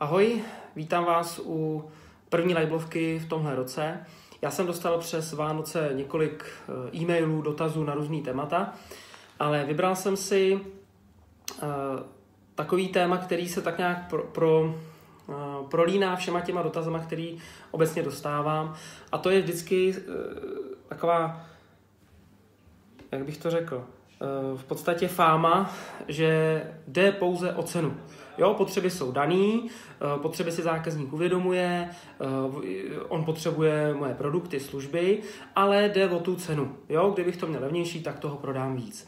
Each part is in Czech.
Ahoj, vítám vás u první livelovky v tomhle roce. Já jsem dostal přes Vánoce několik eh, e-mailů, dotazů na různý témata, ale vybral jsem si uh, takový téma, který se tak nějak pro, pro, uh, prolíná všema těma dotazama, který obecně dostávám. A to je vždycky taková, jak bych to řekl, v podstatě fáma, že jde pouze o cenu. Jo, potřeby jsou daný, eh, potřeby si zákazník uvědomuje, eh, on potřebuje moje produkty, služby, ale jde o tu cenu. Jo, kdybych to měl levnější, tak toho prodám víc.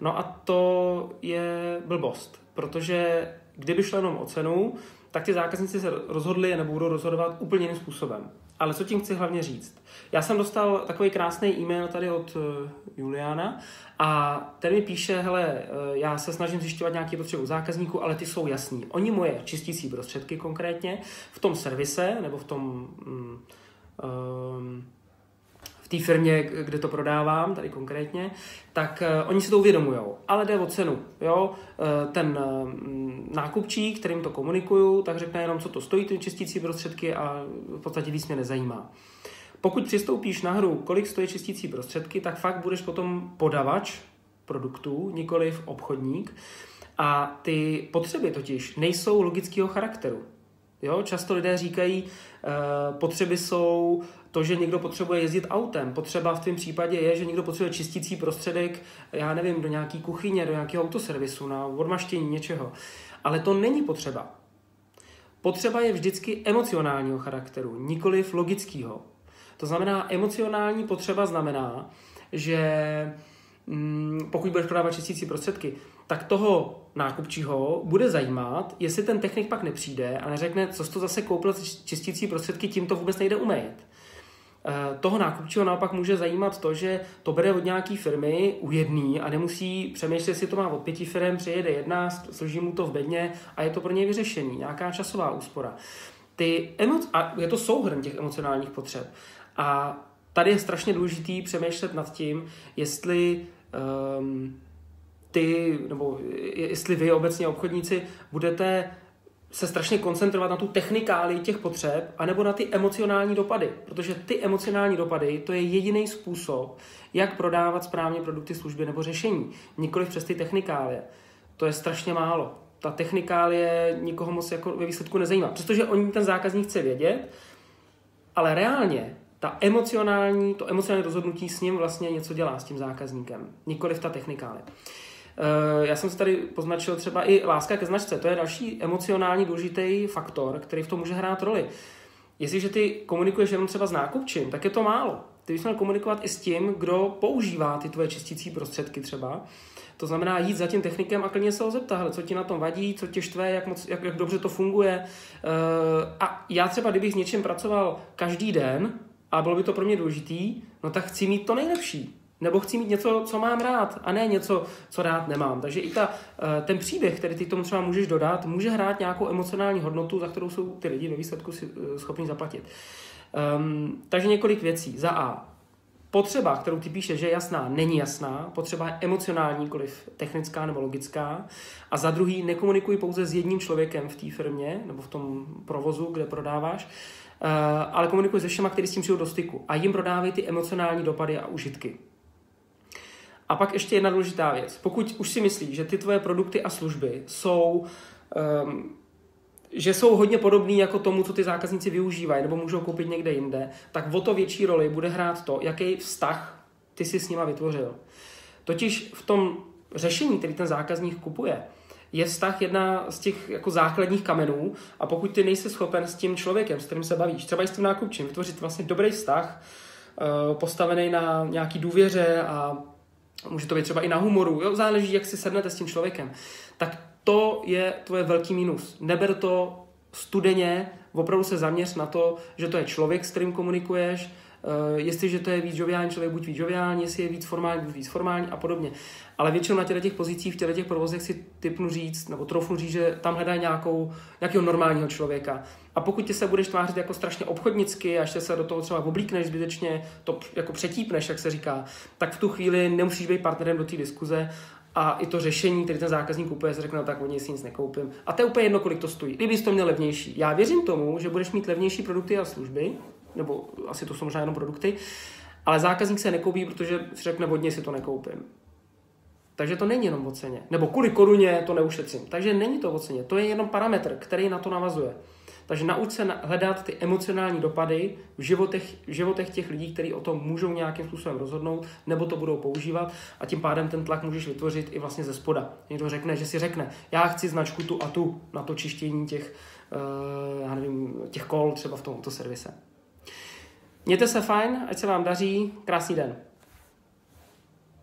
No a to je blbost, protože kdyby šlo jenom o cenu, tak ty zákazníci se rozhodli nebo budou rozhodovat úplně jiným způsobem. Ale co tím chci hlavně říct? Já jsem dostal takový krásný e-mail tady od uh, Juliana a ten mi píše, hele, uh, já se snažím zjišťovat nějaké potřeby u zákazníků, ale ty jsou jasný. Oni moje čistící prostředky konkrétně v tom servise nebo v tom um, um, v té firmě, kde to prodávám, tady konkrétně, tak uh, oni si to uvědomují, ale jde o cenu. Jo? Uh, ten uh, nákupčí, kterým to komunikuju, tak řekne jenom, co to stojí, ty čistící prostředky a v podstatě víc mě nezajímá. Pokud přistoupíš na hru, kolik stojí čistící prostředky, tak fakt budeš potom podavač produktů, nikoliv obchodník. A ty potřeby totiž nejsou logického charakteru. Jo? Často lidé říkají, uh, potřeby jsou to, že někdo potřebuje jezdit autem. Potřeba v tom případě je, že někdo potřebuje čistící prostředek, já nevím, do nějaké kuchyně, do nějakého autoservisu, na odmaštění něčeho. Ale to není potřeba. Potřeba je vždycky emocionálního charakteru, nikoliv logického. To znamená, emocionální potřeba znamená, že pokud budeš prodávat čistící prostředky, tak toho nákupčího bude zajímat, jestli ten technik pak nepřijde a neřekne, co jsi to zase koupil čistící prostředky, tím to vůbec nejde umýt. Eh, toho nákupčího naopak může zajímat to, že to bere od nějaké firmy u jedný a nemusí přemýšlet, jestli to má od pěti firm, přijede jedna, složí mu to v bedně a je to pro něj vyřešení, nějaká časová úspora. Ty emo- a je to souhrn těch emocionálních potřeb. A tady je strašně důležitý přemýšlet nad tím, jestli um, ty, nebo jestli vy obecně obchodníci budete se strašně koncentrovat na tu technikáli těch potřeb, anebo na ty emocionální dopady. Protože ty emocionální dopady, to je jediný způsob, jak prodávat správně produkty, služby nebo řešení. Nikoliv přes ty technikálie. To je strašně málo. Ta technikálie nikoho moc jako ve výsledku nezajímá. Přestože oni ten zákazník chce vědět, ale reálně ta emocionální, to emocionální rozhodnutí s ním vlastně něco dělá s tím zákazníkem, nikoliv ta technikálie. Uh, já jsem si tady poznačil třeba i láska ke značce. To je další emocionální důležitý faktor, který v tom může hrát roli. Jestliže ty komunikuješ jenom třeba s nákupčím, tak je to málo. Ty bys měl komunikovat i s tím, kdo používá ty tvoje čistící prostředky třeba. To znamená jít za tím technikem a klidně se ho zeptat, co ti na tom vadí, co tě štve, jak, moc, jak, jak dobře to funguje. Uh, a já třeba, kdybych s něčím pracoval každý den, a bylo by to pro mě důležitý, no tak chci mít to nejlepší. Nebo chci mít něco, co mám rád, a ne něco, co rád nemám. Takže i ta, eh, ten příběh, který ty tomu třeba můžeš dodat, může hrát nějakou emocionální hodnotu, za kterou jsou ty lidi ve výsledku eh, schopni zaplatit. Um, takže několik věcí. Za A. Potřeba, kterou ty píšeš, že je jasná, není jasná. Potřeba je emocionální, koliv technická nebo logická. A za druhý, nekomunikuj pouze s jedním člověkem v té firmě nebo v tom provozu, kde prodáváš, uh, ale komunikuj se všema, kteří s tím přijdou do styku. A jim prodávej ty emocionální dopady a užitky. A pak ještě jedna důležitá věc. Pokud už si myslíš, že ty tvoje produkty a služby jsou um, že jsou hodně podobný jako tomu, co ty zákazníci využívají nebo můžou koupit někde jinde, tak o to větší roli bude hrát to, jaký vztah ty si s nima vytvořil. Totiž v tom řešení, který ten zákazník kupuje, je vztah jedna z těch jako základních kamenů a pokud ty nejsi schopen s tím člověkem, s kterým se bavíš, třeba i s tím nákupčím, vytvořit vlastně dobrý vztah, eh, postavený na nějaký důvěře a může to být třeba i na humoru, jo? záleží, jak si sednete s tím člověkem, tak to je tvoje velký minus. Neber to studeně, opravdu se zaměř na to, že to je člověk, s kterým komunikuješ, Uh, jestliže to je víc joviální člověk, buď víc joviální, jestli je víc formální, buď víc formální a podobně. Ale většinou na těch pozicích, v těchto těch provozech si typnu říct, nebo troufnu říct, že tam hledají nějakou, nějakého normálního člověka. A pokud ty se budeš tvářit jako strašně obchodnicky a ještě se do toho třeba oblíkneš zbytečně, to jako přetípneš, jak se říká, tak v tu chvíli nemusíš být partnerem do té diskuze a i to řešení, který ten zákazník kupuje, se řekne, no tak něj si nic nekoupím. A to je úplně jedno, kolik to stojí. Kdyby to měl levnější. Já věřím tomu, že budeš mít levnější produkty a služby, nebo asi to jsou možná jenom produkty, ale zákazník se nekoupí, protože si řekne, od něj si to nekoupím. Takže to není jenom o ceně. Nebo kvůli koruně to neušetřím. Takže není to o ceně. To je jenom parametr, který na to navazuje. Takže nauč se hledat ty emocionální dopady v životech, v životech těch lidí, kteří o tom můžou nějakým způsobem rozhodnout, nebo to budou používat a tím pádem ten tlak můžeš vytvořit i vlastně ze spoda. Někdo řekne, že si řekne, já chci značku tu a tu na to čištění těch, uh, já nevím, těch kol třeba v tomto servise. Mějte se fajn, ať se vám daří, krásný den.